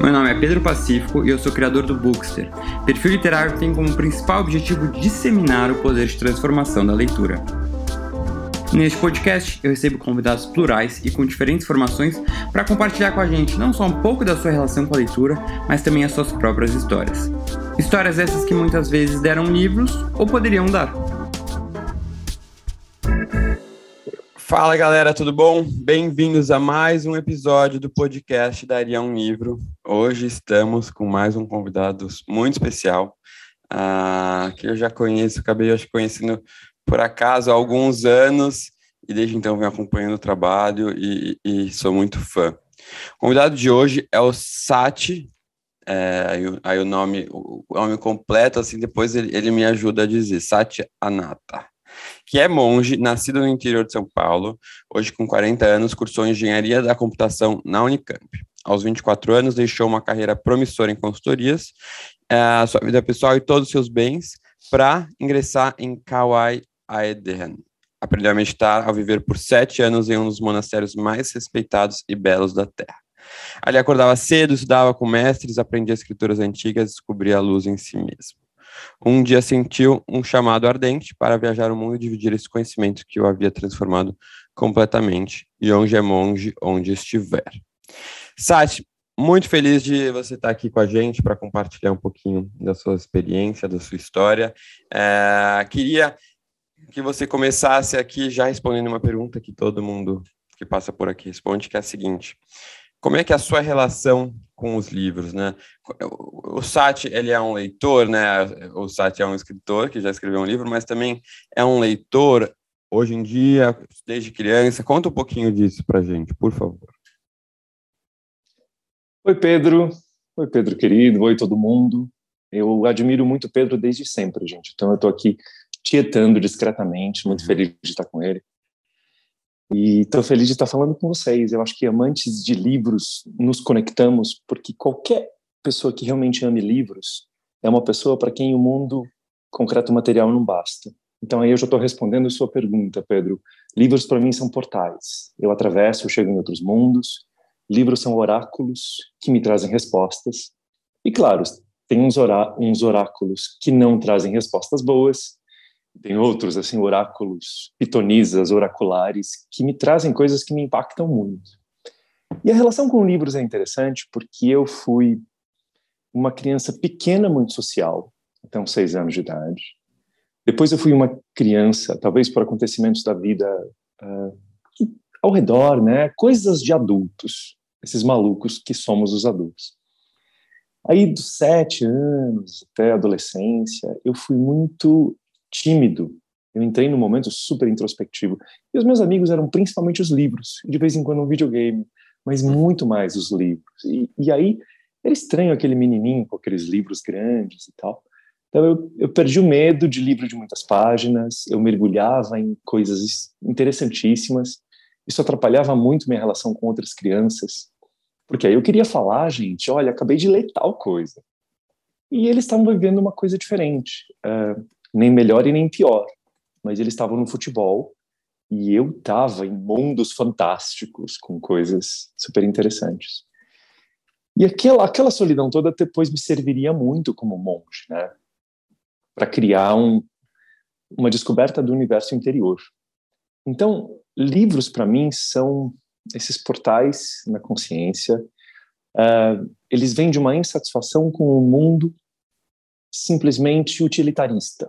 Meu nome é Pedro Pacífico e eu sou criador do Bookster, perfil literário tem como principal objetivo disseminar o poder de transformação da leitura. Neste podcast, eu recebo convidados plurais e com diferentes formações para compartilhar com a gente não só um pouco da sua relação com a leitura, mas também as suas próprias histórias. Histórias essas que muitas vezes deram livros ou poderiam dar. Fala galera, tudo bom? Bem-vindos a mais um episódio do podcast Daria um Livro. Hoje estamos com mais um convidado muito especial, uh, que eu já conheço, acabei acho, conhecendo por acaso há alguns anos e desde então venho acompanhando o trabalho e, e sou muito fã. O convidado de hoje é o Sati, é, aí, aí, o nome, o nome completo, assim, depois ele, ele me ajuda a dizer, Sati Anata que é monge, nascido no interior de São Paulo, hoje com 40 anos, cursou engenharia da computação na Unicamp. Aos 24 anos, deixou uma carreira promissora em consultorias, a eh, sua vida pessoal e todos os seus bens, para ingressar em Kauai Aedehan. Aprendeu a meditar ao viver por sete anos em um dos monastérios mais respeitados e belos da Terra. Ali acordava cedo, estudava com mestres, aprendia escrituras antigas, descobria a luz em si mesmo. Um dia sentiu um chamado ardente para viajar o mundo e dividir esse conhecimento que o havia transformado completamente. E onde é monge, onde estiver. Sati, muito feliz de você estar aqui com a gente para compartilhar um pouquinho da sua experiência, da sua história. É, queria que você começasse aqui já respondendo uma pergunta que todo mundo que passa por aqui responde, que é a seguinte: como é que é a sua relação com os livros, né? O, Sati, ele é um leitor, né? O Sati é um escritor que já escreveu um livro, mas também é um leitor hoje em dia, desde criança. Conta um pouquinho disso para gente, por favor. Oi, Pedro. Oi, Pedro querido. Oi, todo mundo. Eu admiro muito Pedro desde sempre, gente. Então eu estou aqui tietando discretamente, muito uhum. feliz de estar com ele. E estou feliz de estar falando com vocês. Eu acho que amantes de livros nos conectamos porque qualquer pessoa que realmente ame livros é uma pessoa para quem o mundo concreto material não basta. Então aí eu já estou respondendo sua pergunta, Pedro. Livros para mim são portais. Eu atravesso, eu chego em outros mundos. Livros são oráculos que me trazem respostas. E claro, tem uns, orá uns oráculos que não trazem respostas boas tem outros assim oráculos pitonisas oraculares que me trazem coisas que me impactam muito. E a relação com livros é interessante porque eu fui uma criança pequena muito social até uns seis anos de idade. Depois eu fui uma criança talvez por acontecimentos da vida uh, ao redor né coisas de adultos esses malucos que somos os adultos. Aí dos sete anos até a adolescência eu fui muito tímido. Eu entrei num momento super introspectivo. E os meus amigos eram principalmente os livros, de vez em quando um videogame, mas uhum. muito mais os livros. E, e aí era estranho aquele menininho com aqueles livros grandes e tal. Então eu, eu perdi o medo de livro de muitas páginas, eu mergulhava em coisas interessantíssimas. Isso atrapalhava muito minha relação com outras crianças, porque aí eu queria falar, gente, olha, acabei de ler tal coisa. E eles estavam vivendo uma coisa diferente. Uh, nem melhor e nem pior, mas eles estavam no futebol e eu estava em mundos fantásticos com coisas super interessantes. E aquela, aquela solidão toda depois me serviria muito como monge, né? Para criar um, uma descoberta do universo interior. Então, livros para mim são esses portais na consciência. Uh, eles vêm de uma insatisfação com o mundo simplesmente utilitarista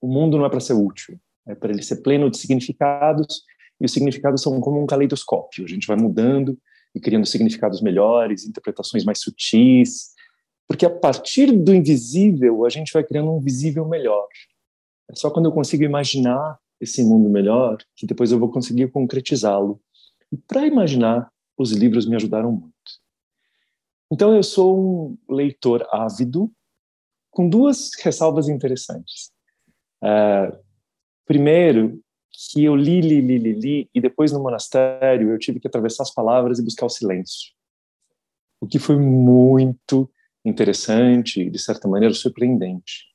o mundo não é para ser útil, é para ele ser pleno de significados, e os significados são como um caleidoscópio, a gente vai mudando e criando significados melhores, interpretações mais sutis, porque a partir do invisível a gente vai criando um visível melhor. É só quando eu consigo imaginar esse mundo melhor que depois eu vou conseguir concretizá-lo. E para imaginar, os livros me ajudaram muito. Então eu sou um leitor ávido com duas ressalvas interessantes. Uh, primeiro, que eu li, li, li, li, li, e depois no monastério eu tive que atravessar as palavras e buscar o silêncio. O que foi muito interessante e, de certa maneira, surpreendente.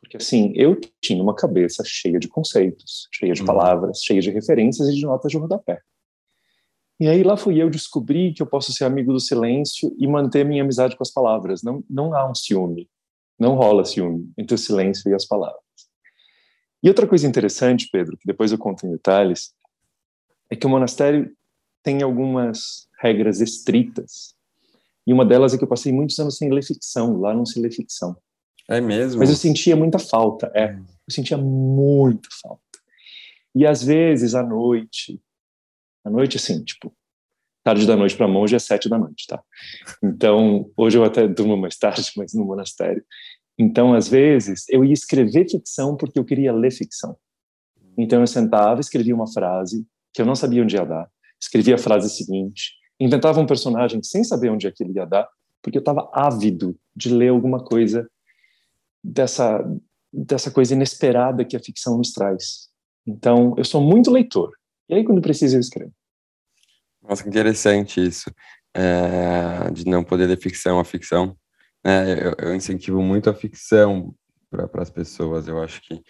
Porque, assim, eu tinha uma cabeça cheia de conceitos, cheia de uhum. palavras, cheia de referências e de notas de rodapé. E aí lá fui eu descobrir que eu posso ser amigo do silêncio e manter minha amizade com as palavras. Não, não há um ciúme, não rola ciúme entre o silêncio e as palavras. E outra coisa interessante, Pedro, que depois eu conto em detalhes, é que o monastério tem algumas regras estritas. E uma delas é que eu passei muitos anos sem ler ficção, lá não se lê ficção. É mesmo? Mas eu sentia muita falta, é. Eu sentia muita falta. E às vezes, à noite, à noite, assim, tipo, tarde da noite para monge é sete da noite, tá? Então, hoje eu até durmo mais tarde, mas no monastério. Então, às vezes, eu ia escrever ficção porque eu queria ler ficção. Então, eu sentava, escrevia uma frase que eu não sabia onde ia dar, escrevia a frase seguinte, inventava um personagem sem saber onde aquilo ia dar, porque eu estava ávido de ler alguma coisa dessa dessa coisa inesperada que a ficção nos traz. Então, eu sou muito leitor. E aí, quando precisa, eu escrevo. Nossa, que interessante isso, é, de não poder ler ficção a ficção. É, eu, eu, incentivo muito a ficção para as pessoas. Eu acho que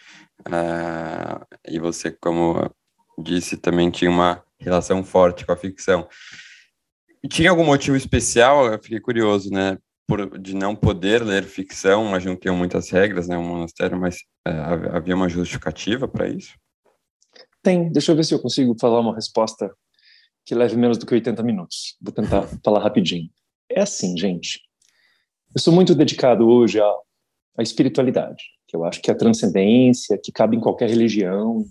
é, e você, como disse, também tinha uma relação forte com a ficção. Tinha algum motivo especial? Eu fiquei curioso, né? Por, de não poder ler ficção, mas não tinham muitas regras, né? O monastério, mas é, havia uma justificativa para isso? Tem. Deixa eu ver se eu consigo falar uma resposta que leve menos do que 80 minutos. Vou tentar falar rapidinho. É assim, gente. Eu sou muito dedicado hoje à, à espiritualidade, que eu acho que é a transcendência, que cabe em qualquer religião.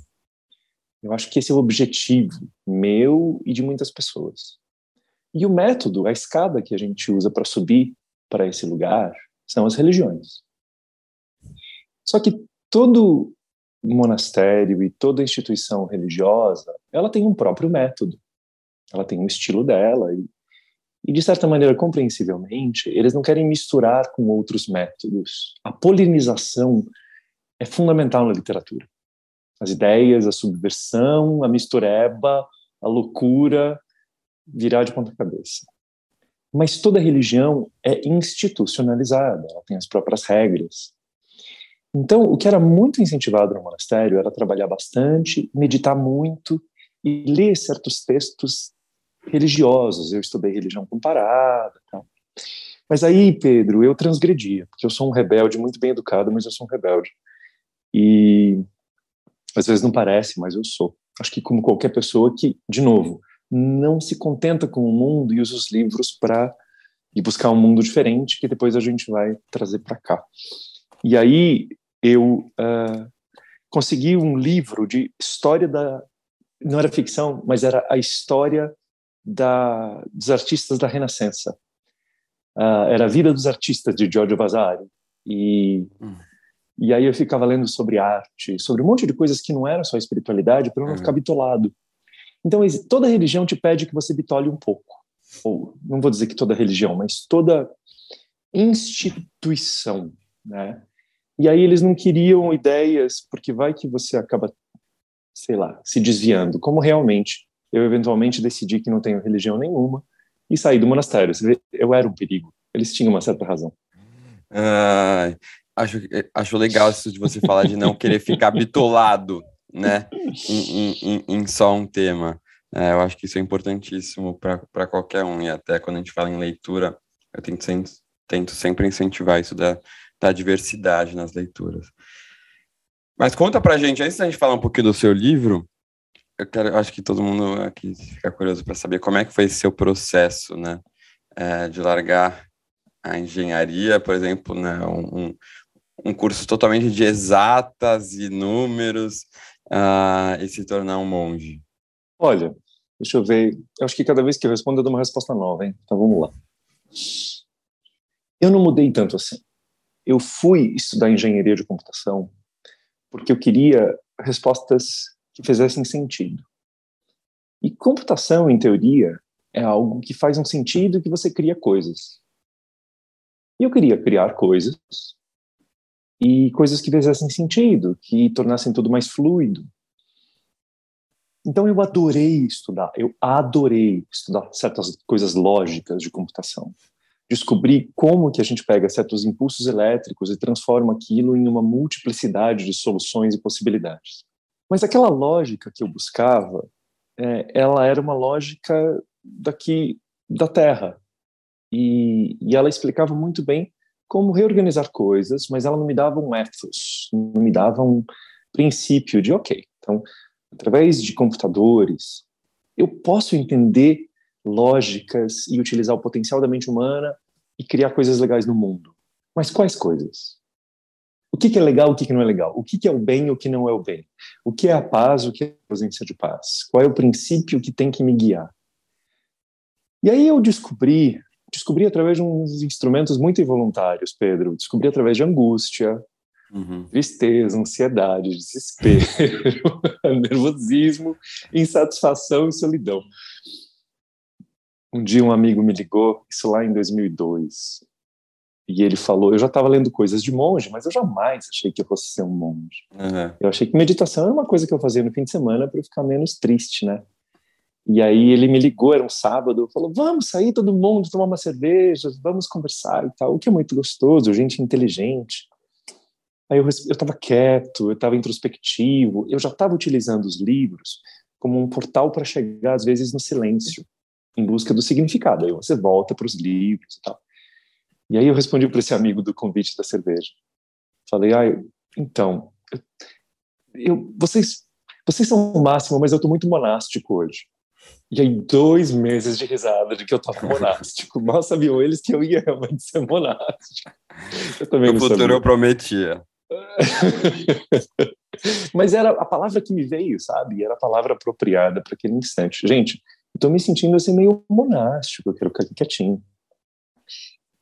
Eu acho que esse é o objetivo meu e de muitas pessoas. E o método, a escada que a gente usa para subir para esse lugar, são as religiões. Só que todo monastério e toda instituição religiosa, ela tem um próprio método. Ela tem um estilo dela e e, de certa maneira, compreensivelmente, eles não querem misturar com outros métodos. A polinização é fundamental na literatura. As ideias, a subversão, a mistureba, a loucura, virar de ponta cabeça. Mas toda religião é institucionalizada, ela tem as próprias regras. Então, o que era muito incentivado no monastério era trabalhar bastante, meditar muito e ler certos textos religiosos. Eu estudei religião comparada. Mas aí, Pedro, eu transgredia, porque eu sou um rebelde muito bem educado, mas eu sou um rebelde. E às vezes não parece, mas eu sou. Acho que como qualquer pessoa que, de novo, não se contenta com o mundo e usa os livros para ir buscar um mundo diferente que depois a gente vai trazer para cá. E aí eu uh, consegui um livro de história da não era ficção, mas era a história da, dos artistas da Renascença. Uh, era a vida dos artistas de Giorgio Vasari. E, hum. e aí eu ficava lendo sobre arte, sobre um monte de coisas que não eram só espiritualidade, para não uhum. ficar bitolado. Então, toda religião te pede que você bitole um pouco. Ou, não vou dizer que toda religião, mas toda instituição, né? E aí eles não queriam ideias, porque vai que você acaba, sei lá, se desviando, como realmente eu eventualmente decidi que não tenho religião nenhuma e saí do monastério. Eu era um perigo. Eles tinham uma certa razão. Acho, acho legal isso de você falar de não querer ficar bitolado, né, em, em, em só um tema. É, eu acho que isso é importantíssimo para qualquer um, e até quando a gente fala em leitura, eu tento, tento sempre incentivar isso da, da diversidade nas leituras. Mas conta pra gente, antes da gente falar um pouquinho do seu livro, eu quero, acho que todo mundo aqui fica curioso para saber como é que foi esse seu processo, né, é, de largar a engenharia, por exemplo, né, um, um curso totalmente de exatas e números uh, e se tornar um monge. Olha, deixa eu ver, eu acho que cada vez que eu respondo eu dou uma resposta nova, hein? Então vamos lá. Eu não mudei tanto assim. Eu fui estudar engenharia de computação porque eu queria respostas que fizessem sentido. E computação, em teoria, é algo que faz um sentido que você cria coisas. E eu queria criar coisas e coisas que fizessem sentido, que tornassem tudo mais fluido. Então eu adorei estudar, eu adorei estudar certas coisas lógicas de computação. Descobrir como que a gente pega certos impulsos elétricos e transforma aquilo em uma multiplicidade de soluções e possibilidades. Mas aquela lógica que eu buscava, é, ela era uma lógica daqui da Terra. E, e ela explicava muito bem como reorganizar coisas, mas ela não me dava um ethos, não me dava um princípio de, ok, então, através de computadores, eu posso entender lógicas e utilizar o potencial da mente humana e criar coisas legais no mundo. Mas quais coisas? O que, é legal, o que, não é legal? O que, é o bem e o que não é o bem? O que é a paz, o que é a ausência de paz? Qual é o princípio que tem que me guiar? E aí eu descobri, descobri através de uns instrumentos muito involuntários, Pedro. Descobri através de angústia, uhum. tristeza, ansiedade, desespero, nervosismo, insatisfação e solidão. Um dia um amigo me ligou, isso lá em 2002, e ele falou, eu já estava lendo coisas de monge, mas eu jamais achei que eu fosse ser um monge. Uhum. Eu achei que meditação era uma coisa que eu fazia no fim de semana para ficar menos triste, né? E aí ele me ligou, era um sábado, falou: vamos sair todo mundo, tomar uma cerveja, vamos conversar e tal, o que é muito gostoso, gente inteligente. Aí eu estava quieto, eu estava introspectivo, eu já estava utilizando os livros como um portal para chegar, às vezes, no silêncio, em busca do significado. Aí você volta para os livros e tal. E aí eu respondi para esse amigo do convite da cerveja. Falei: ah, então, eu, eu, vocês, vocês são o máximo, mas eu estou muito monástico hoje. E aí, dois meses de risada de que eu tava monástico. Mal sabiam eles que eu ia realmente ser monástico. Eu também no futuro sabia. eu prometia. Mas era a palavra que me veio, sabe? Era a palavra apropriada para aquele instante. Gente, estou me sentindo assim meio monástico, eu quero ficar quietinho.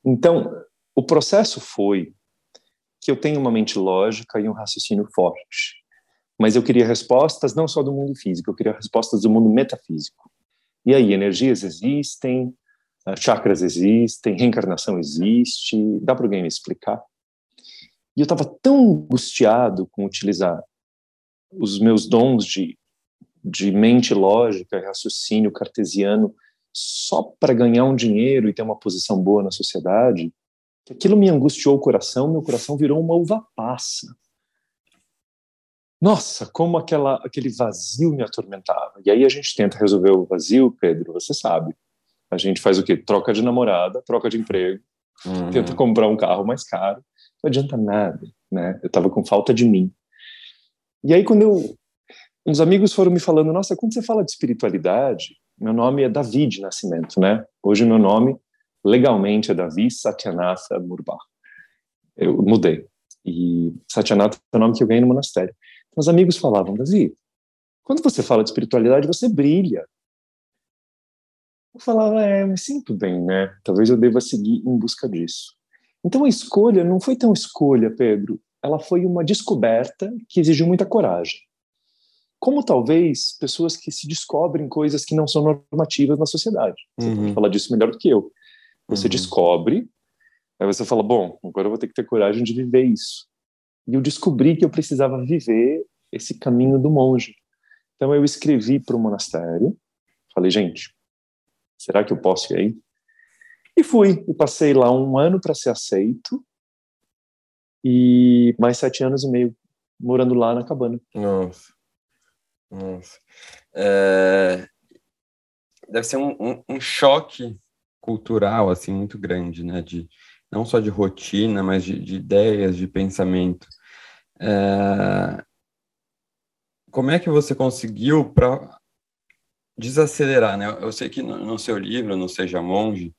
Então, o processo foi que eu tenho uma mente lógica e um raciocínio forte. Mas eu queria respostas não só do mundo físico, eu queria respostas do mundo metafísico. E aí, energias existem, ah, chakras existem, reencarnação existe, dá para alguém me explicar? E eu estava tão angustiado com utilizar os meus dons de, de mente lógica, raciocínio cartesiano, só para ganhar um dinheiro e ter uma posição boa na sociedade, que aquilo me angustiou o coração, meu coração virou uma uva passa. Nossa, como aquela, aquele vazio me atormentava. E aí a gente tenta resolver o vazio, Pedro, você sabe. A gente faz o quê? Troca de namorada, troca de emprego, uhum. tenta comprar um carro mais caro. Não adianta nada, né? Eu estava com falta de mim. E aí quando eu uns amigos foram me falando, nossa, quando você fala de espiritualidade, meu nome é Davi de nascimento, né? Hoje meu nome legalmente é Davi Satyanatha Murba. Eu mudei. E Satyanatha é o nome que eu ganhei no monastério. Os amigos falavam, Davi, quando você fala de espiritualidade, você brilha. Eu falava, é, me sinto bem, né? Talvez eu deva seguir em busca disso. Então a escolha não foi tão escolha, Pedro. Ela foi uma descoberta que exigiu muita coragem. Como talvez pessoas que se descobrem coisas que não são normativas na sociedade. Você uhum. pode falar disso melhor do que eu. Você uhum. descobre, aí você fala, bom, agora eu vou ter que ter coragem de viver isso. E eu descobri que eu precisava viver esse caminho do monge. Então eu escrevi para o monastério, falei, gente, será que eu posso ir aí? E fui, e passei lá um ano para ser aceito, e mais sete anos e meio morando lá na cabana. Nossa, nossa. É... Deve ser um, um, um choque cultural, assim, muito grande, né, de não só de rotina, mas de, de ideias, de pensamento. É... Como é que você conseguiu para desacelerar, né? Eu sei que no, seu livro, no Seja Monge,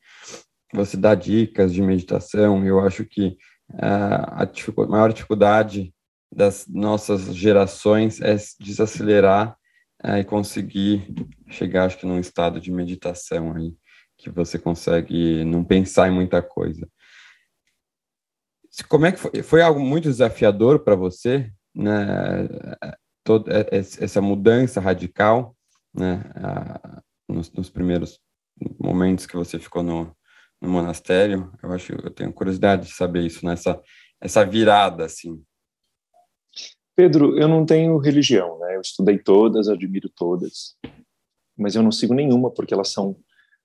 você dá dicas de meditação. Eu acho que é, a dificu maior dificuldade das nossas gerações é desacelerar é, e conseguir chegar, acho que, num estado de meditação aí, que você consegue não pensar em muita coisa. Como é que foi? Foi algo muito desafiador para você, né? Toda essa mudança radical, né? Nos, nos primeiros momentos que você ficou no, no monastério, eu acho, eu tenho curiosidade de saber isso, nessa né? essa virada assim. Pedro, eu não tenho religião, né? Eu estudei todas, admiro todas, mas eu não sigo nenhuma porque elas são,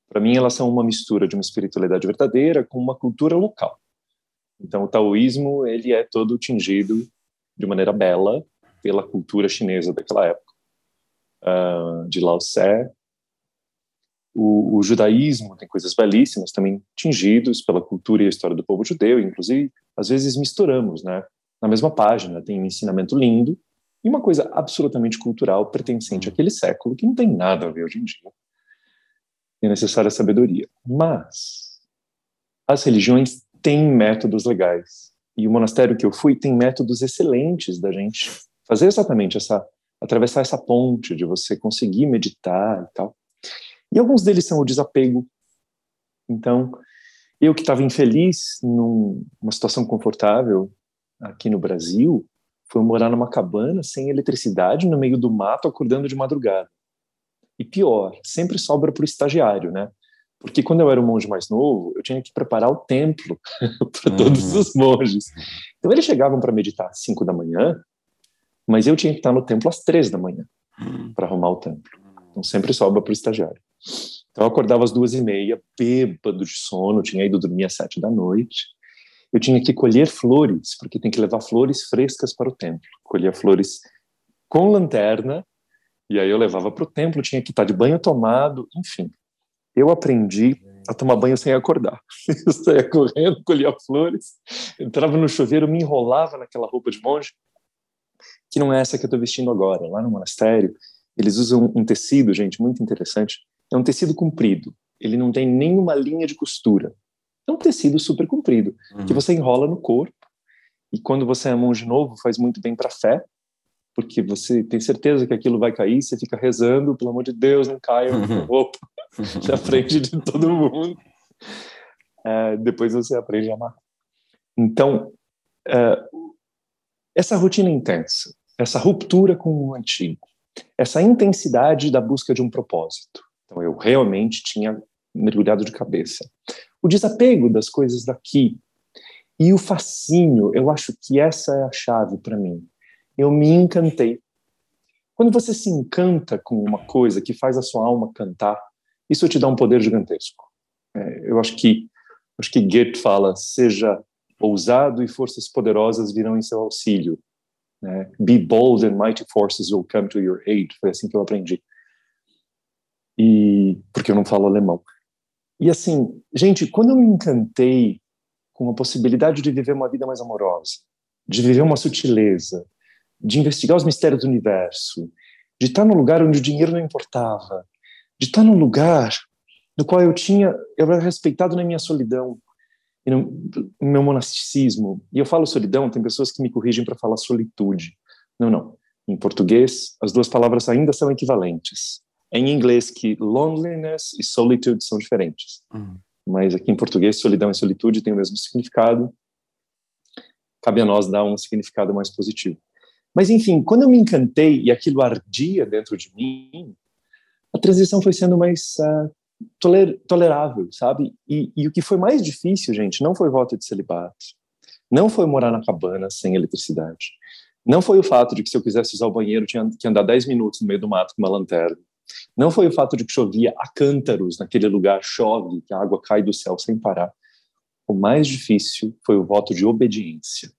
para mim, elas são uma mistura de uma espiritualidade verdadeira com uma cultura local. Então, o taoísmo ele é todo tingido de maneira bela pela cultura chinesa daquela época, uh, de Lao Tse, O, o, judaísmo tem coisas belíssimas, também tingidos pela cultura e a história do povo judeu, inclusive, às vezes misturamos, né? Na mesma página tem um ensinamento lindo e uma coisa absolutamente cultural pertencente àquele século que não tem nada a ver hoje em dia. É necessária sabedoria. Mas as religiões têm métodos legais. E o monastério que eu fui tem métodos excelentes da gente fazer exatamente essa atravessar essa ponte de você conseguir meditar e tal. E alguns deles são o desapego. Então, eu que estava infeliz numa situação confortável aqui no Brasil, fui morar numa cabana sem eletricidade no meio do mato, acordando de madrugada. E pior, sempre sobra para o estagiário, né? Porque quando eu era um monge mais novo, eu tinha que preparar o templo para uhum. todos os monges. Então eles chegavam para meditar às 5 da manhã, mas eu tinha que estar no templo às três da manhã uhum. para arrumar o templo. Então sempre sobra para o estagiário. Então eu acordava às duas e meia, bêbado de sono, tinha ido dormir às sete da noite. Eu tinha que colher flores, porque tem que levar flores frescas para o templo. Colhia flores com lanterna, e aí eu levava para o templo, tinha que estar de banho tomado, enfim. Eu aprendi a tomar banho sem acordar. Eu saía correndo, colhia flores, entrava no chuveiro, me enrolava naquela roupa de monge, que não é essa que eu estou vestindo agora. Lá no monastério, eles usam um tecido, gente, muito interessante. É um tecido comprido. Ele não tem nenhuma linha de costura. É um tecido super comprido, uhum. que você enrola no corpo. E quando você é monge novo, faz muito bem para a fé, porque você tem certeza que aquilo vai cair, você fica rezando, pelo amor de Deus, não caia uhum. roupa, na frente de todo mundo. É, depois você aprende a amar. Então, é, essa rotina intensa, essa ruptura com o antigo, essa intensidade da busca de um propósito. Então, eu realmente tinha mergulhado de cabeça. O desapego das coisas daqui e o fascínio, eu acho que essa é a chave para mim. Eu me encantei. Quando você se encanta com uma coisa que faz a sua alma cantar, isso te dá um poder gigantesco. É, eu acho que acho que Goethe fala: seja ousado e forças poderosas virão em seu auxílio. Né? Be bold and mighty forces will come to your aid. Foi assim que eu aprendi. E porque eu não falo alemão. E assim, gente, quando eu me encantei com a possibilidade de viver uma vida mais amorosa, de viver uma sutileza, de investigar os mistérios do universo, de estar num lugar onde o dinheiro não importava, de estar num lugar no qual eu tinha, eu era respeitado na minha solidão, e no, no meu monasticismo. E eu falo solidão, tem pessoas que me corrigem para falar solitude. Não, não. Em português, as duas palavras ainda são equivalentes em inglês que loneliness e solitude são diferentes. Uhum. Mas aqui em português, solidão e solitude têm o mesmo significado. Cabe a nós dar um significado mais positivo. Mas, enfim, quando eu me encantei e aquilo ardia dentro de mim, a transição foi sendo mais uh, toler tolerável, sabe? E, e, o que foi mais difícil, gente, não foi volta de celibato, não foi morar na cabana sem eletricidade, não foi o fato de que se eu quisesse usar o banheiro tinha que andar 10 minutos no meio do mato com uma lanterna, não foi o fato de que chovia a cântaros naquele lugar, chove, que a água cai do céu sem parar. O mais difícil foi o voto de obediência.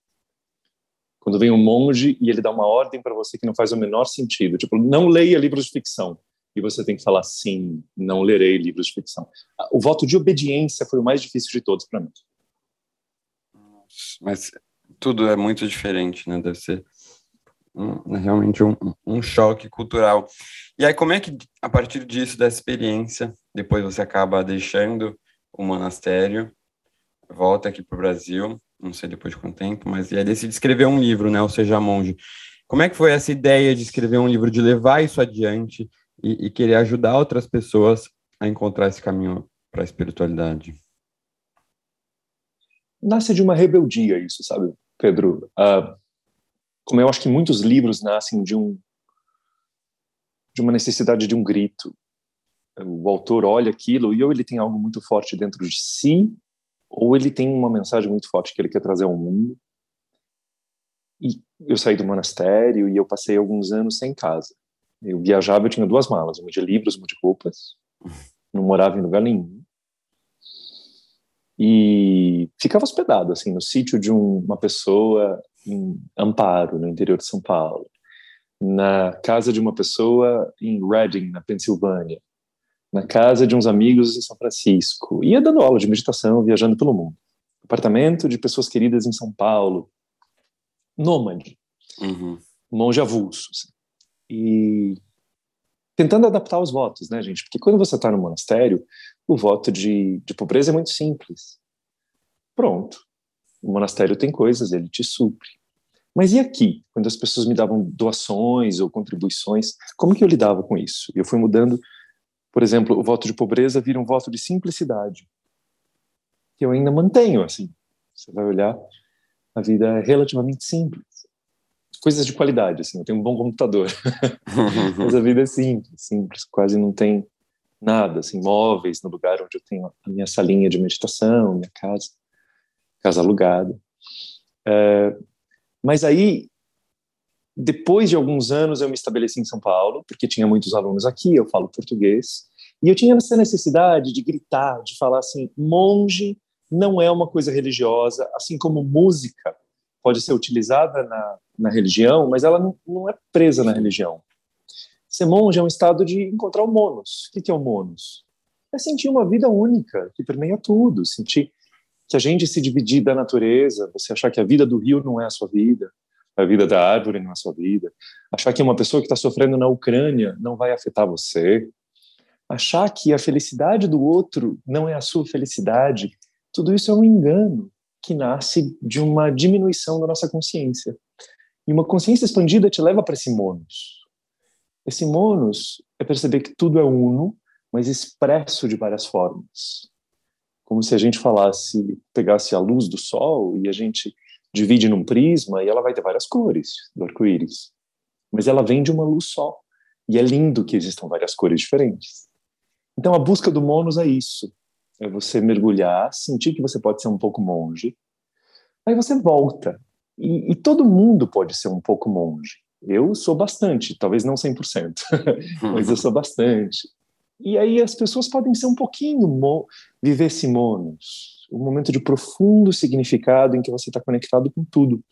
Quando vem um monge e ele dá uma ordem para você que não faz o menor sentido, tipo, não leia livros de ficção. E você tem que falar, sim, não lerei livros de ficção. O voto de obediência foi o mais difícil de todos para mim. Mas tudo é muito diferente, né? Deve ser um, realmente um, um choque cultural. E aí, como é que, a partir disso, dessa experiência, depois você acaba deixando o monastério, volta aqui para o Brasil, não sei depois de quanto tempo, mas e aí decide escrever um livro, né, ou seja, monge. Como é que foi essa ideia de escrever um livro, de levar isso adiante e, e querer ajudar outras pessoas a encontrar esse caminho para a espiritualidade? Nasce de uma rebeldia isso, sabe, Pedro? Uh, como eu acho que muitos livros nascem de um de uma necessidade de um grito. O autor olha aquilo e ou ele tem algo muito forte dentro de si, ou ele tem uma mensagem muito forte que ele quer trazer ao mundo. E eu saí do monastério e eu passei alguns anos sem casa. Eu viajava, eu tinha duas malas, uma de livros, uma de roupas. Não morava em lugar nenhum. E ficava hospedado, assim, no sítio de um, uma pessoa em Amparo, no interior de São Paulo, na casa de uma pessoa em Reading, na Pensilvânia, na casa de uns amigos em São Francisco. Ia dando aula de meditação, viajando pelo mundo. Apartamento de pessoas queridas em São Paulo. Nômade. Uhum. Monge avulso. Assim. E tentando adaptar os votos, né, gente? Porque quando você está no monastério, o voto de, de pobreza é muito simples. Pronto. O monastério tem coisas, ele te supre. Mas e aqui, quando as pessoas me davam doações ou contribuições, como que eu lidava com isso? Eu fui mudando, por exemplo, o voto de pobreza vira um voto de simplicidade, que eu ainda mantenho, assim. Você vai olhar, a vida é relativamente simples. Coisas de qualidade, assim, eu tenho um bom computador, mas a vida é simples, simples, quase não tem nada, assim, móveis no lugar onde eu tenho a minha salinha de meditação, minha casa, casa alugada. É, mas aí, depois de alguns anos, eu me estabeleci em São Paulo, porque tinha muitos alunos aqui, eu falo português, e eu tinha essa necessidade de gritar, de falar assim: monge não é uma coisa religiosa, assim como música pode ser utilizada na, na religião, mas ela não, não é presa na religião. Ser monge é um estado de encontrar o monos. O que é o monos? É sentir uma vida única, que permeia tudo, sentir que a gente se dividir da natureza, você achar que a vida do rio não é a sua vida, a vida da árvore não é a sua vida, achar que uma pessoa que está sofrendo na Ucrânia não vai afetar você, achar que a felicidade do outro não é a sua felicidade, tudo isso é um engano que nasce de uma diminuição da nossa consciência. E uma consciência expandida te leva para esse monos. Esse monos é perceber que tudo é uno, mas expresso de várias formas como se a gente falasse, pegasse a luz do sol e a gente divide num prisma e ela vai ter várias cores do arco-íris. Mas ela vem de uma luz só. E é lindo que existam várias cores diferentes. Então a busca do monos é isso. É você mergulhar, sentir que você pode ser um pouco monge. Aí você volta. E, e todo mundo pode ser um pouco monge. Eu sou bastante, talvez não 100%, mas eu sou bastante. E aí as pessoas podem ser um pouquinho viver esse monos, um momento de profundo significado em que você está conectado com tudo.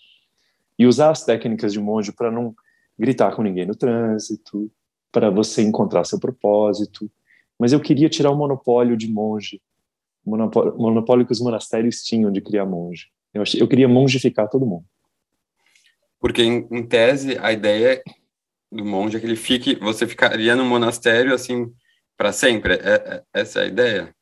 E usar as técnicas de monge para não gritar com ninguém no trânsito, para você encontrar seu propósito. Mas eu queria tirar o monopólio de monge, monopólio, monopólio que os monastérios tinham de criar monge. Eu, achei, eu queria mongificar todo mundo. Porque, em, em tese, a ideia do monge é que ele fique, você ficaria no monastério assim para sempre? É, é, essa é a ideia?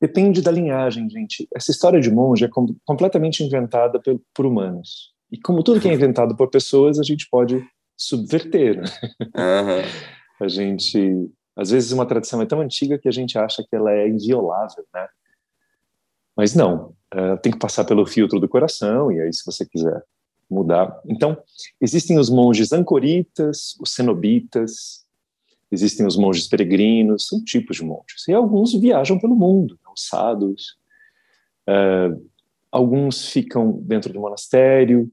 Depende da linhagem, gente. Essa história de monge é com, completamente inventada por, por, humanos. E como tudo que é inventado por pessoas, a gente pode subverter. Né? Uhum. a gente, às vezes, uma tradição é tão antiga que a gente acha que ela é inviolável, né? Mas não, uh, tem que passar pelo filtro do coração, e aí, se você quiser mudar. Então, existem os monges ancoritas, os cenobitas, Existem os monges peregrinos, são tipos de monges. E alguns viajam pelo mundo, os sadhus. Uh, alguns ficam dentro do monastério,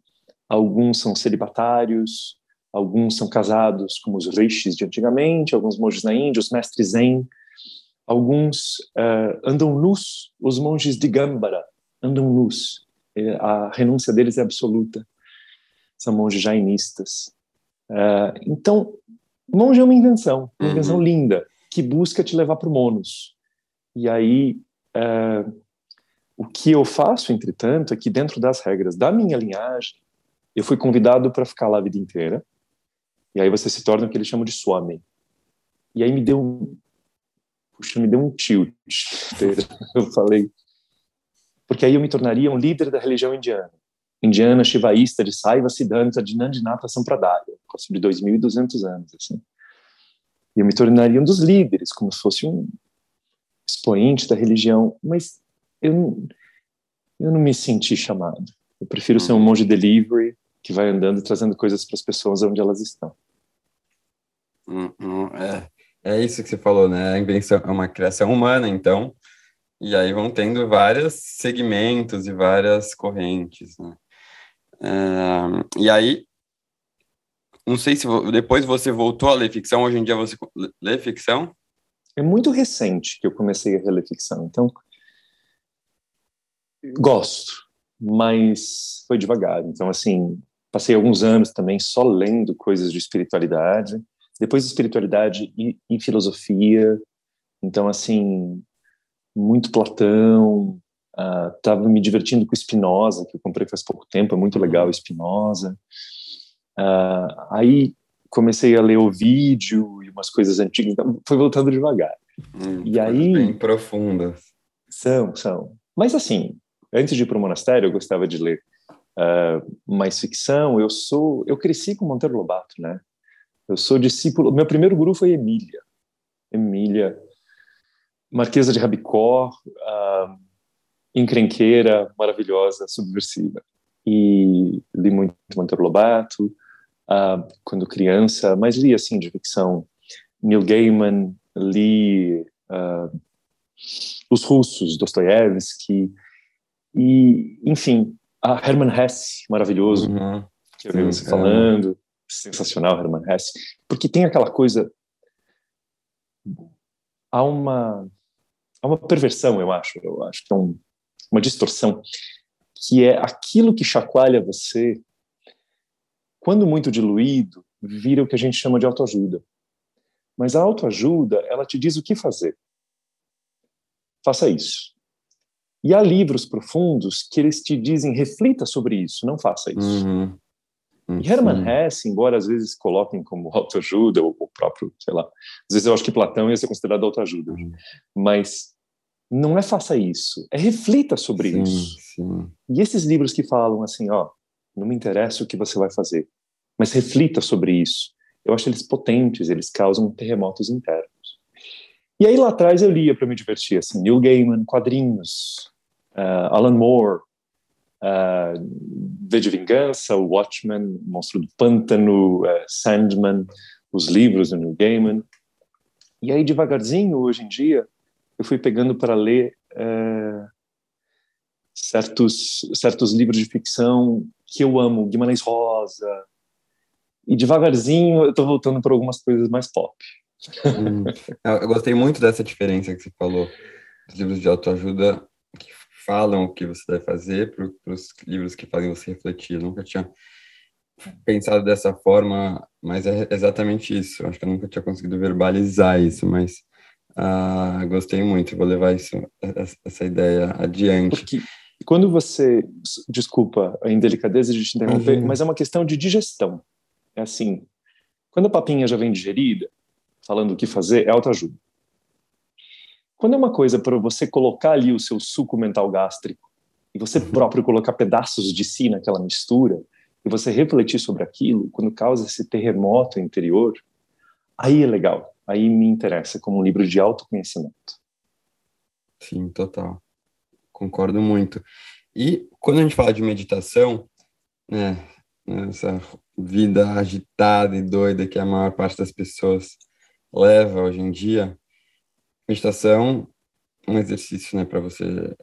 alguns são celibatários, alguns são casados, como os rishis de antigamente, alguns monges na Índia, os mestres zen. Alguns uh, andam nus, os monges de Gambara andam nus. A renúncia deles é absoluta. São monges jainistas. Uh, então, Monge é uma invenção, uma uhum. invenção linda, que busca te levar para o Monos. E aí, é, o que eu faço, entretanto, é que dentro das regras da minha linhagem, eu fui convidado para ficar lá a vida inteira. E aí você se torna o que eles chamam de swami. E aí me deu um... Puxa, me deu um tilt. eu falei... Porque aí eu me tornaria um líder da religião indiana indiana shivaísta de Saiva Siddhanta de Nandinata Sampradaya, sobre 2.200 anos. Assim. E eu me tornaria um dos líderes, como se fosse um expoente da religião, mas eu não, eu não me senti chamado. Eu prefiro ser um monge delivery que vai andando e trazendo coisas para as pessoas onde elas estão. Hum, hum, é, é isso que você falou, né? A invenção é uma criação humana, então, e aí vão tendo vários segmentos e várias correntes, né? E aí, não sei se depois você voltou a ler ficção, hoje em dia você lê ficção? É muito recente que eu comecei a ler ficção, então gosto, mas foi devagar. Então, assim, passei alguns anos também só lendo coisas de espiritualidade, depois espiritualidade e, e filosofia, Então, assim, muito Platão, estava uh, me divertindo com Spinoza, que eu comprei faz pouco tempo, é muito legal Spinoza. Uh, aí comecei a ler o vídeo e umas coisas antigas, então foi voltando devagar. Hum, e aí bem profundas. São, são. Mas assim, antes de ir para o monastério, eu gostava de ler uh, mais ficção. Eu sou, eu cresci com Monteiro Lobato, né? Eu sou discípulo. Meu primeiro guru foi Emília. Emília, Marquesa de Rabicó, uh, encrenqueira, maravilhosa, subversiva. E li muito Monteiro Lobato uh, quando criança, mas li assim de ficção. Neil Gaiman, li uh, os russos, Dostoiévski, e, enfim, a Hermann Hesse, maravilhoso, uhum. que eu vi você falando, sensacional Hermann Hesse, porque tem aquela coisa, há uma, há uma perversão, eu acho, eu acho que é um, uma distorção, que é aquilo que chacoalha você, quando muito diluído, vira o que a gente chama de autoajuda. Mas a autoajuda, ela te diz o que fazer. Faça isso. E há livros profundos que eles te dizem, reflita sobre isso, não faça isso. Uhum. E Hermann Hesse, embora às vezes coloquem como autoajuda, ou o próprio, sei lá, às vezes eu acho que Platão ia ser considerado autoajuda, uhum. mas não é faça isso, é reflita sobre sim, isso. Sim. E esses livros que falam assim, ó, não me interessa o que você vai fazer, mas reflita sobre isso. Eu acho eles potentes, eles causam terremotos internos. E aí lá atrás eu lia para me divertir, assim, Neil Gaiman, quadrinhos, uh, Alan Moore, uh, V de Vingança, Watchmen, Monstro do Pântano, uh, Sandman, os livros do Neil Gaiman. E aí devagarzinho, hoje em dia, eu fui pegando para ler uh, certos certos livros de ficção que eu amo, Guimarães Rosa, e devagarzinho eu estou voltando para algumas coisas mais pop. Hum, eu gostei muito dessa diferença que você falou dos livros de autoajuda que falam o que você deve fazer para os livros que fazem você refletir. Eu nunca tinha pensado dessa forma, mas é exatamente isso. Acho que eu nunca tinha conseguido verbalizar isso, mas uh, gostei muito. Vou levar isso, essa ideia adiante. Porque quando você, desculpa a indelicadeza de te interromper, uhum. mas é uma questão de digestão. É assim, quando a papinha já vem digerida, falando o que fazer, é autoajuda. Quando é uma coisa para você colocar ali o seu suco mental gástrico e você uhum. próprio colocar pedaços de si naquela mistura e você refletir sobre aquilo, quando causa esse terremoto interior, aí é legal, aí me interessa como um livro de autoconhecimento. Sim, total. Concordo muito. E quando a gente fala de meditação, né, essa vida agitada e doida que a maior parte das pessoas leva hoje em dia, meditação é um exercício, né, para você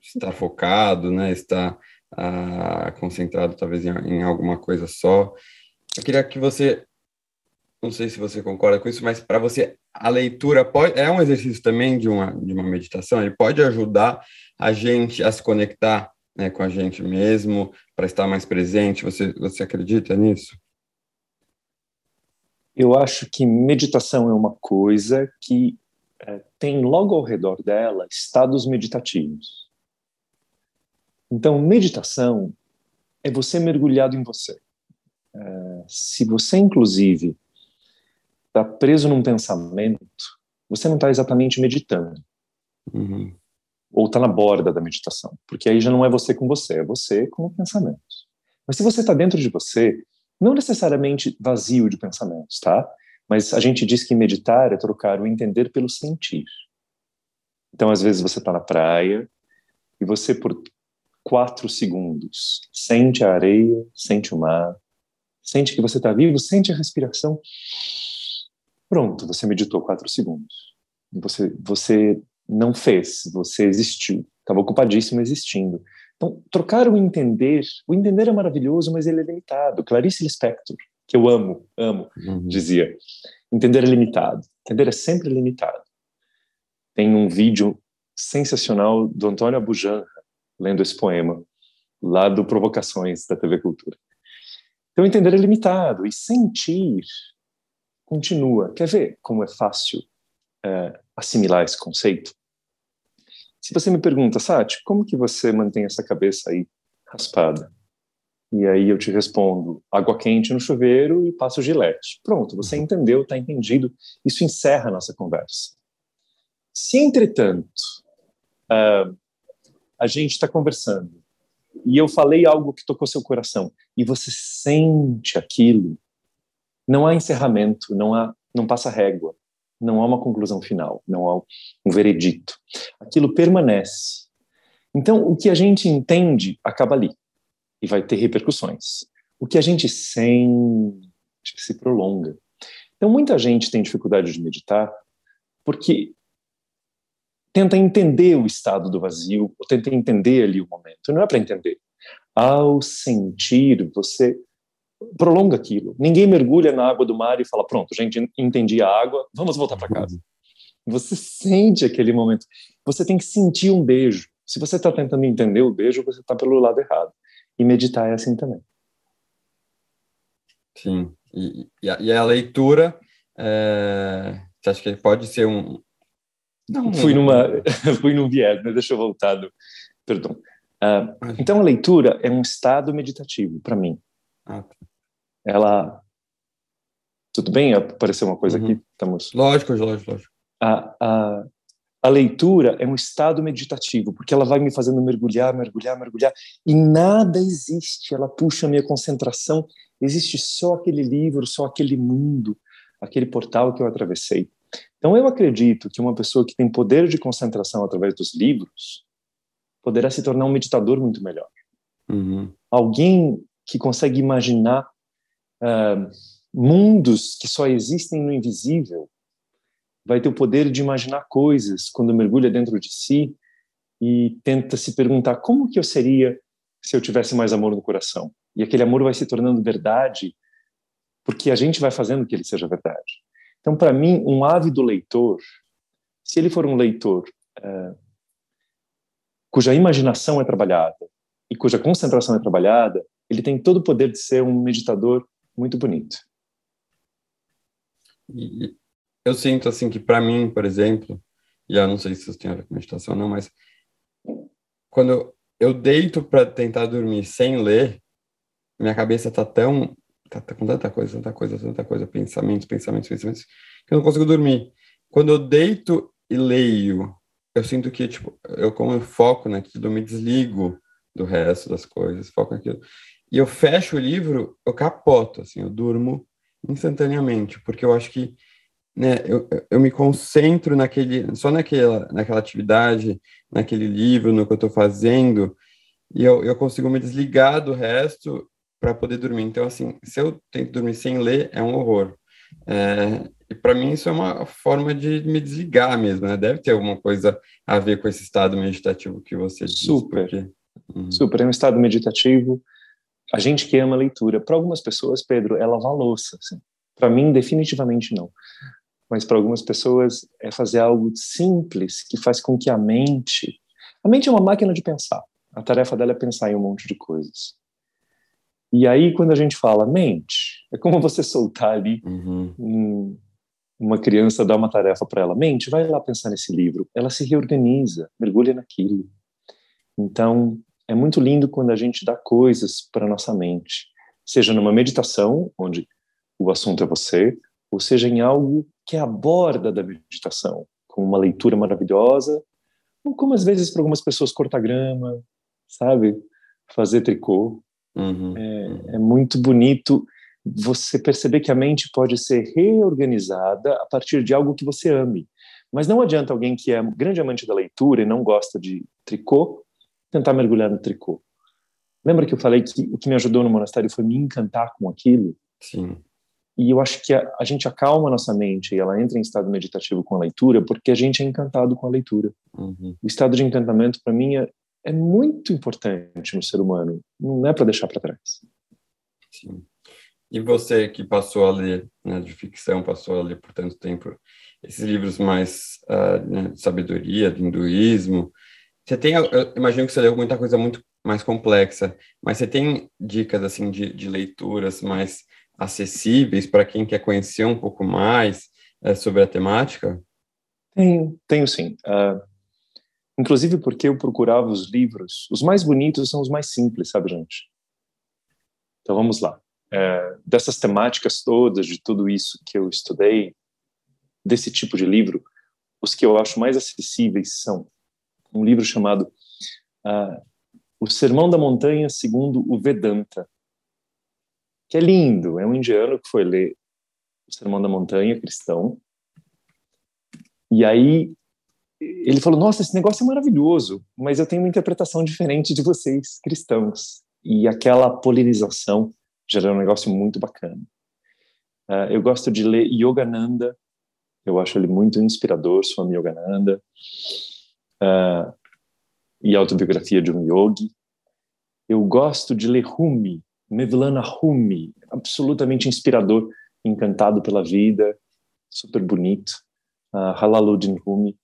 estar focado, né, estar ah, concentrado talvez em, em, alguma coisa só. Eu queria que você, não sei se você concorda com isso, mas para você a leitura pode, é um exercício também de uma de uma meditação. Ele pode ajudar a gente a se conectar né, com a gente mesmo, para estar mais presente? Você, você acredita nisso? Eu acho que meditação é uma coisa que é, tem logo ao redor dela estados meditativos. Então, meditação é você mergulhado em você. É, se você, inclusive, está preso num pensamento, você não está exatamente meditando. Uhum ou está na borda da meditação, porque aí já não é você com você, é você com pensamentos. Mas se você está dentro de você, não necessariamente vazio de pensamentos, tá? Mas a gente diz que meditar é trocar o entender pelo sentir. Então, às vezes você está na praia e você por quatro segundos sente a areia, sente o mar, sente que você está vivo, sente a respiração. Pronto, você meditou quatro segundos. Você, você não fez, você existiu, estava ocupadíssimo existindo. Então, trocar o entender, o entender é maravilhoso, mas ele é limitado. Clarice Lispector, que eu amo, amo, uhum. dizia, entender é limitado, entender é sempre limitado. Tem um vídeo sensacional do Antônio Abujanra lendo esse poema, lá do Provocações da TV Cultura. Então, entender é limitado e sentir continua. Quer ver como é fácil é, assimilar esse conceito. Se você me pergunta, Sati, como que você mantém essa cabeça aí raspada? E aí eu te respondo, água quente no chuveiro e passo gilete. Pronto, você entendeu, está entendido. Isso encerra a nossa conversa. Se, entretanto, uh, a gente está conversando e eu falei algo que tocou seu coração e você sente aquilo, não há encerramento, não há, não passa régua, não há uma conclusão final, não há um veredito. Aquilo permanece. Então, o que a gente entende acaba ali e vai ter repercussões. O que a gente sente se prolonga. Então, muita gente tem dificuldade de meditar porque tenta entender o estado do vazio, ou tenta entender ali o momento. Não é para entender. Ao sentir, você prolonga aquilo. Ninguém mergulha na água do mar e fala: pronto, gente, entendi a água, vamos voltar para casa. Você sente aquele momento. Você tem que sentir um beijo. Se você está tentando entender o beijo, você está pelo lado errado. E meditar é assim também. Sim. E, e, a, e a, leitura, é, você acha que pode ser um. Não, fui, numa, fui num viés, mas deixa eu voltar. Do, perdão. Uh, então, a leitura é um estado meditativo para mim. Ah, tá. Ela. Tudo bem? Apareceu uma coisa uhum. aqui? Estamos... Lógico, lógico, lógico. A, a, a leitura é um estado meditativo, porque ela vai me fazendo mergulhar, mergulhar, mergulhar, e nada existe, ela puxa a minha concentração, existe só aquele livro, só aquele mundo, aquele portal que eu atravessei. Então eu acredito que uma pessoa que tem poder de concentração através dos livros poderá se tornar um meditador muito melhor. Uhum. Alguém que consegue imaginar uh, mundos que só existem no invisível vai ter o poder de imaginar coisas quando mergulha dentro de si e tenta se perguntar como que eu seria se eu tivesse mais amor no coração. E aquele amor vai se tornando verdade porque a gente vai fazendo que ele seja verdade. Então, para mim, um ávido leitor, se ele for um leitor uh, cuja imaginação é trabalhada e cuja concentração é trabalhada, ele tem todo o poder de ser um meditador muito bonito. E eu sinto assim que para mim, por exemplo, e eu não sei se isso tem a ver com meditação ou não, mas quando eu deito para tentar dormir sem ler, minha cabeça tá tão tá, tá, com tanta coisa, tanta coisa, tanta coisa, pensamentos, pensamentos, pensamentos, que eu não consigo dormir. Quando eu deito e leio, eu sinto que tipo, eu como eu foco naquilo, eu me desligo do resto das coisas, foco naquilo. E eu fecho o livro, eu capoto, assim, eu durmo instantaneamente, porque eu acho que né, eu, eu me concentro naquele, só naquela, naquela atividade, naquele livro, no que eu estou fazendo, e eu, eu consigo me desligar do resto para poder dormir. Então, assim, se eu tento dormir sem ler, é um horror. É, e para mim isso é uma forma de me desligar mesmo, né? Deve ter alguma coisa a ver com esse estado meditativo que você. Super. Porque... Uhum. Super, é um estado meditativo. A gente que ama a leitura, para algumas pessoas, Pedro, é lavar louça. Assim. Para mim, definitivamente não mas para algumas pessoas é fazer algo simples que faz com que a mente. A mente é uma máquina de pensar. A tarefa dela é pensar em um monte de coisas. E aí, quando a gente fala mente, é como você soltar ali uhum. um, uma criança, dar uma tarefa para ela. Mente, vai lá pensar nesse livro. Ela se reorganiza, mergulha naquilo. Então, é muito lindo quando a gente dá coisas para nossa mente, seja numa meditação, onde o assunto é você, ou seja em algo que é a borda da meditação, com uma leitura maravilhosa, ou como às vezes para algumas pessoas cortar grama, sabe? Fazer tricô. Uhum. É, é muito bonito você perceber que a mente pode ser reorganizada a partir de algo que você ame. Mas não adianta alguém que é grande amante da leitura e não gosta de tricô tentar mergulhar no tricô. Lembra que eu falei que o que me ajudou no monastério foi me encantar com aquilo? Sim. E eu acho que a, a, gente acalma a nossa mente e ela entra em estado meditativo com a leitura porque a gente é encantado com a leitura. Uhum. O estado de encantamento, para mim, é, é, muito importante no ser humano. Não é para deixar para trás. Sim. E você que passou a ler né, de ficção, passou a ler por tanto tempo esses livros mais uh, né, de sabedoria, de hinduísmo, você tem, eu imagino que você leu muita coisa muito mais complexa, mas você tem dicas assim de, de leituras mais acessíveis para quem quer conhecer um pouco mais é, sobre a temática? Tenho, tenho sim. Uh, inclusive porque eu procurava os livros, os mais bonitos são os mais simples, sabe, gente? Então vamos lá. É, dessas temáticas todas, de tudo isso que eu estudei, desse tipo de livro, os que eu acho mais acessíveis são um livro chamado uh, O Sermão da Montanha segundo o Vedanta, que é lindo. É um indiano que foi ler o Sermão da Montanha, cristão, e aí ele falou: Nossa, esse negócio é maravilhoso, mas eu tenho uma interpretação diferente de vocês, cristãos. E aquela polinização gerou um negócio muito bacana. Uh, eu gosto de ler Yogananda, eu acho ele muito inspirador, Swami Yogananda, uh, e autobiografia de um yogi. Eu gosto de ler Rumi, Mevlana Rumi, absolutamente inspirador, encantado pela vida, super bonito uh, Halaluddin Rumi.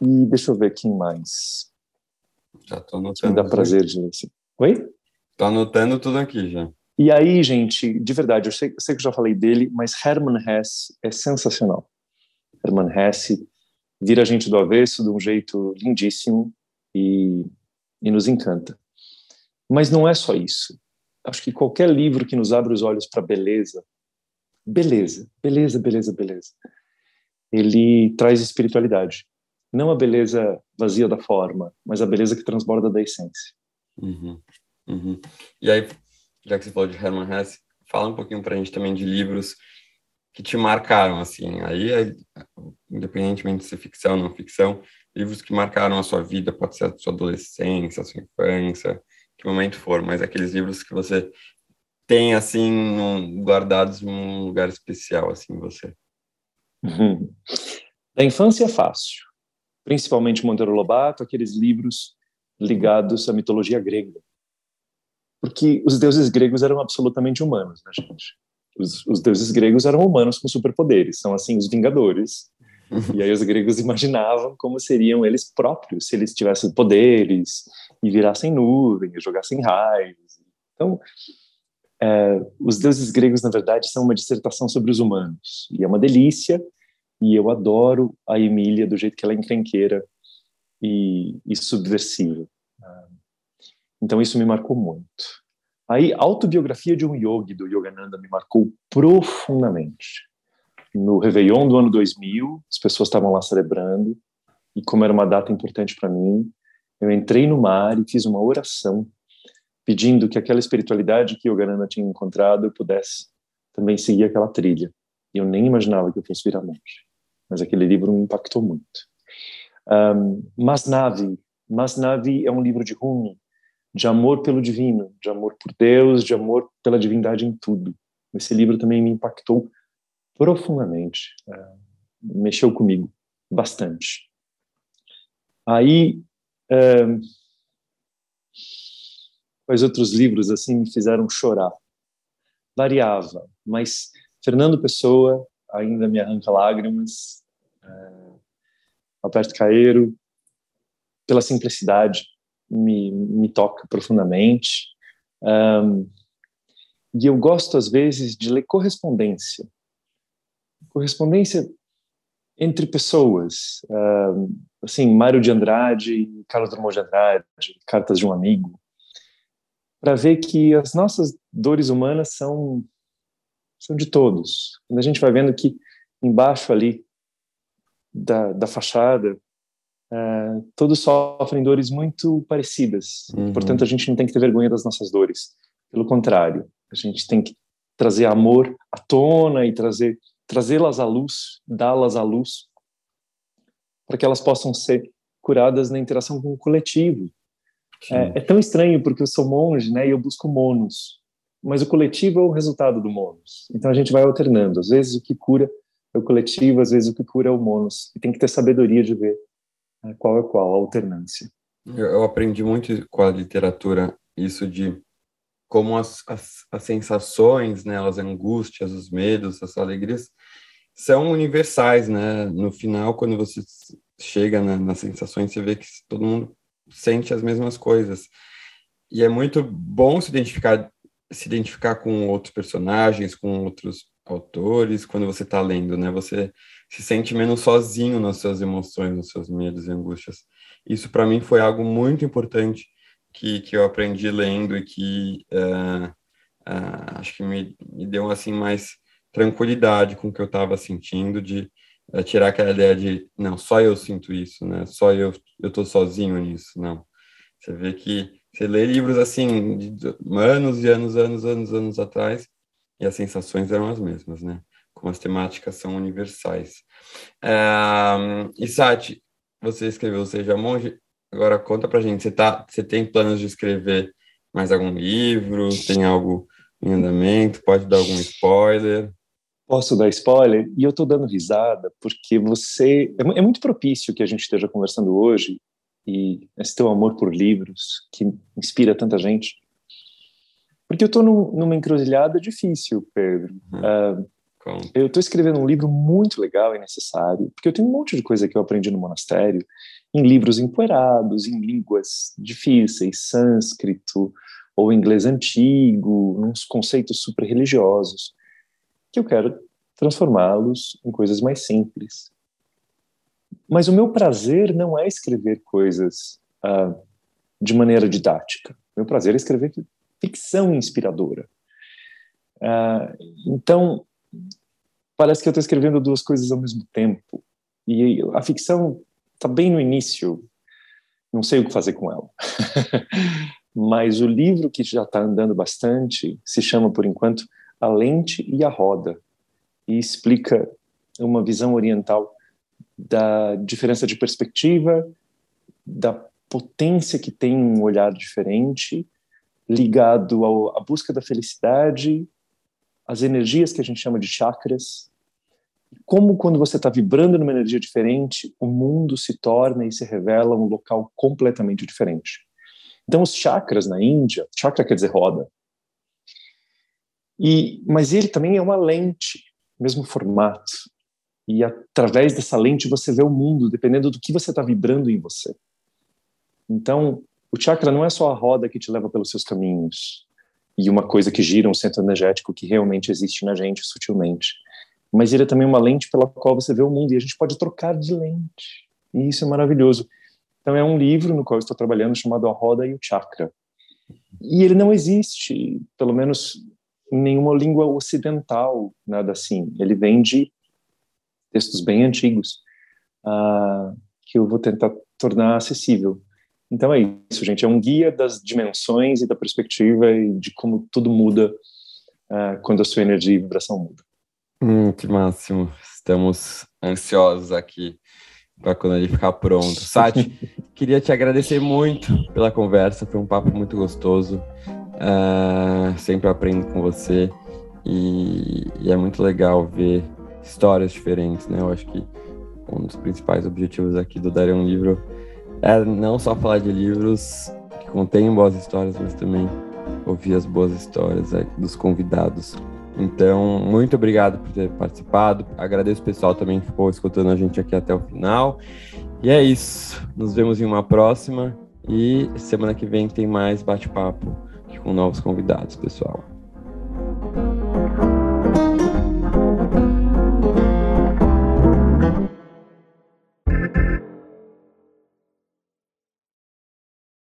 E deixa eu ver quem mais. Já tô anotando. Me dá prazer de ler. Oi? Tô anotando tudo aqui já. E aí, gente, de verdade, eu sei, sei que eu já falei dele, mas Hermann Hesse é sensacional. Hermann Hesse vira a gente do avesso de um jeito lindíssimo e, e nos encanta. Mas não é só isso. Acho que qualquer livro que nos abre os olhos para beleza, beleza, beleza, beleza, beleza, ele traz espiritualidade. Não a beleza vazia da forma, mas a beleza que transborda da essência. Uhum, uhum. E aí, já que você falou de Hermann Hesse, fala um pouquinho para a gente também de livros que te marcaram, assim. Aí, é, independentemente de ser ficção ou não ficção, livros que marcaram a sua vida, pode ser a sua adolescência, a sua infância, que momento for, mas aqueles livros que você tem, assim, um, guardados em um lugar especial, assim, você. Da infância é fácil, principalmente Monteiro Lobato, aqueles livros ligados à mitologia grega. Porque os deuses gregos eram absolutamente humanos, né, gente? Os, os deuses gregos eram humanos com superpoderes, são assim os vingadores. E aí os gregos imaginavam como seriam eles próprios se eles tivessem poderes e virassem nuvens, jogassem raios. Então, é, os deuses gregos, na verdade, são uma dissertação sobre os humanos. E é uma delícia, e eu adoro a Emília do jeito que ela é encrenqueira e, e subversiva. Então isso me marcou muito. Aí, autobiografia de um yogi, do Yogananda, me marcou profundamente. No Réveillon do ano 2000, as pessoas estavam lá celebrando, e como era uma data importante para mim, eu entrei no mar e fiz uma oração pedindo que aquela espiritualidade que Yogananda tinha encontrado eu pudesse também seguir aquela trilha. E eu nem imaginava que eu fosse virar monge. Mas aquele livro me impactou muito. Um, Masnavi. Masnavi é um livro de Rumi, de amor pelo divino, de amor por Deus, de amor pela divindade em tudo. Esse livro também me impactou profundamente. Uh, mexeu comigo bastante. Aí, uh, quais outros livros assim me fizeram chorar? Variava, mas Fernando Pessoa ainda me arranca lágrimas. É, Alberto Caeiro, pela simplicidade, me, me toca profundamente. Um, e eu gosto, às vezes, de ler correspondência. Correspondência entre pessoas. Um, assim, Mário de Andrade, Carlos Drummond de Andrade, Cartas de um Amigo, para ver que as nossas dores humanas são são de todos. Quando a gente vai vendo que embaixo ali da, da fachada, é, todos sofrem dores muito parecidas. Uhum. Portanto, a gente não tem que ter vergonha das nossas dores. Pelo contrário, a gente tem que trazer amor à tona e trazer trazê-las à luz, dá-las à luz, para que elas possam ser curadas na interação com o coletivo. É, é, tão estranho porque eu sou monge, né? E eu busco monos mas o coletivo é o resultado do monos. Então a gente vai alternando. Às vezes o que cura é o coletivo, às vezes o que cura é o monos. E tem que ter sabedoria de ver qual é qual, a alternância. Eu, aprendi muito com a literatura isso de como as, as, as sensações, né, as angústias, os medos, as alegrias, são universais, né? No final, quando você chega na, nas sensações, você vê que todo mundo sente as mesmas coisas. E é muito bom se identificar se identificar com outros personagens, com outros autores, quando você está lendo, né? Você se sente menos sozinho nas suas emoções, nos seus medos e angústias. Isso para mim foi algo muito importante que, que eu aprendi lendo e que uh, uh, acho que me, me deu assim mais tranquilidade com o que eu estava sentindo de uh, tirar aquela ideia de não só eu sinto isso, né? Só eu eu tô sozinho nisso, não. Você vê que você lê livros assim de anos e anos, anos, anos, anos atrás e as sensações eram as mesmas, né? Como as temáticas são universais. Uh, e Sati, você escreveu Seja Monge, agora conta pra gente, você, tá, você tem planos de escrever mais algum livro? Tem algo em andamento? Pode dar algum spoiler? Posso dar spoiler? E eu estou dando risada porque você. É, é muito propício que a gente esteja conversando hoje e esse teu amor por livros que inspira tanta gente. Porque eu estou num, numa encruzilhada difícil, Pedro. Uhum. Uh, eu estou escrevendo um livro muito legal e necessário, porque eu tenho um monte de coisa que eu aprendi no monastério, em livros empoeirados, em línguas difíceis, sânscrito ou inglês antigo, uns conceitos super religiosos, que eu quero transformá-los em coisas mais simples. Mas o meu prazer não é escrever coisas uh, de maneira didática. Meu prazer é escrever ficção inspiradora. Uh, então, parece que eu estou escrevendo duas coisas ao mesmo tempo. E a ficção está bem no início, não sei o que fazer com ela. Mas o livro que já está andando bastante se chama, por enquanto, A Lente e a Roda, e explica uma visão oriental da diferença de perspectiva, da potência que tem um olhar diferente, ligado ao, à busca da felicidade as energias que a gente chama de chakras, como quando você está vibrando numa energia diferente, o mundo se torna e se revela um local completamente diferente. Então, os chakras na Índia, chakra quer dizer roda, e, mas ele também é uma lente, mesmo formato. E através dessa lente você vê o mundo, dependendo do que você está vibrando em você. Então, o chakra não é só a roda que te leva pelos seus caminhos e uma coisa que gira um centro energético que realmente existe na gente sutilmente. Mas ele é também uma lente pela qual você vê o mundo e a gente pode trocar de lente. E isso é maravilhoso. Então é um livro no qual eu estou trabalhando chamado A Roda e o Chakra. E ele não existe, pelo menos em nenhuma língua ocidental, nada assim. Ele vem de textos bem antigos uh, que eu vou tentar tornar acessível. Então é isso, gente. É um guia das dimensões e da perspectiva e de como tudo muda uh, quando a sua energia e vibração muda. Hum, que máximo. Estamos ansiosos aqui para quando ele ficar pronto. Sati, queria te agradecer muito pela conversa. Foi um papo muito gostoso. Uh, sempre aprendo com você e, e é muito legal ver histórias diferentes, né? Eu acho que um dos principais objetivos aqui do Dar um Livro é não só falar de livros que contêm boas histórias, mas também ouvir as boas histórias é, dos convidados. Então, muito obrigado por ter participado. Agradeço o pessoal também que ficou escutando a gente aqui até o final. E é isso. Nos vemos em uma próxima. E semana que vem tem mais bate-papo com novos convidados, pessoal.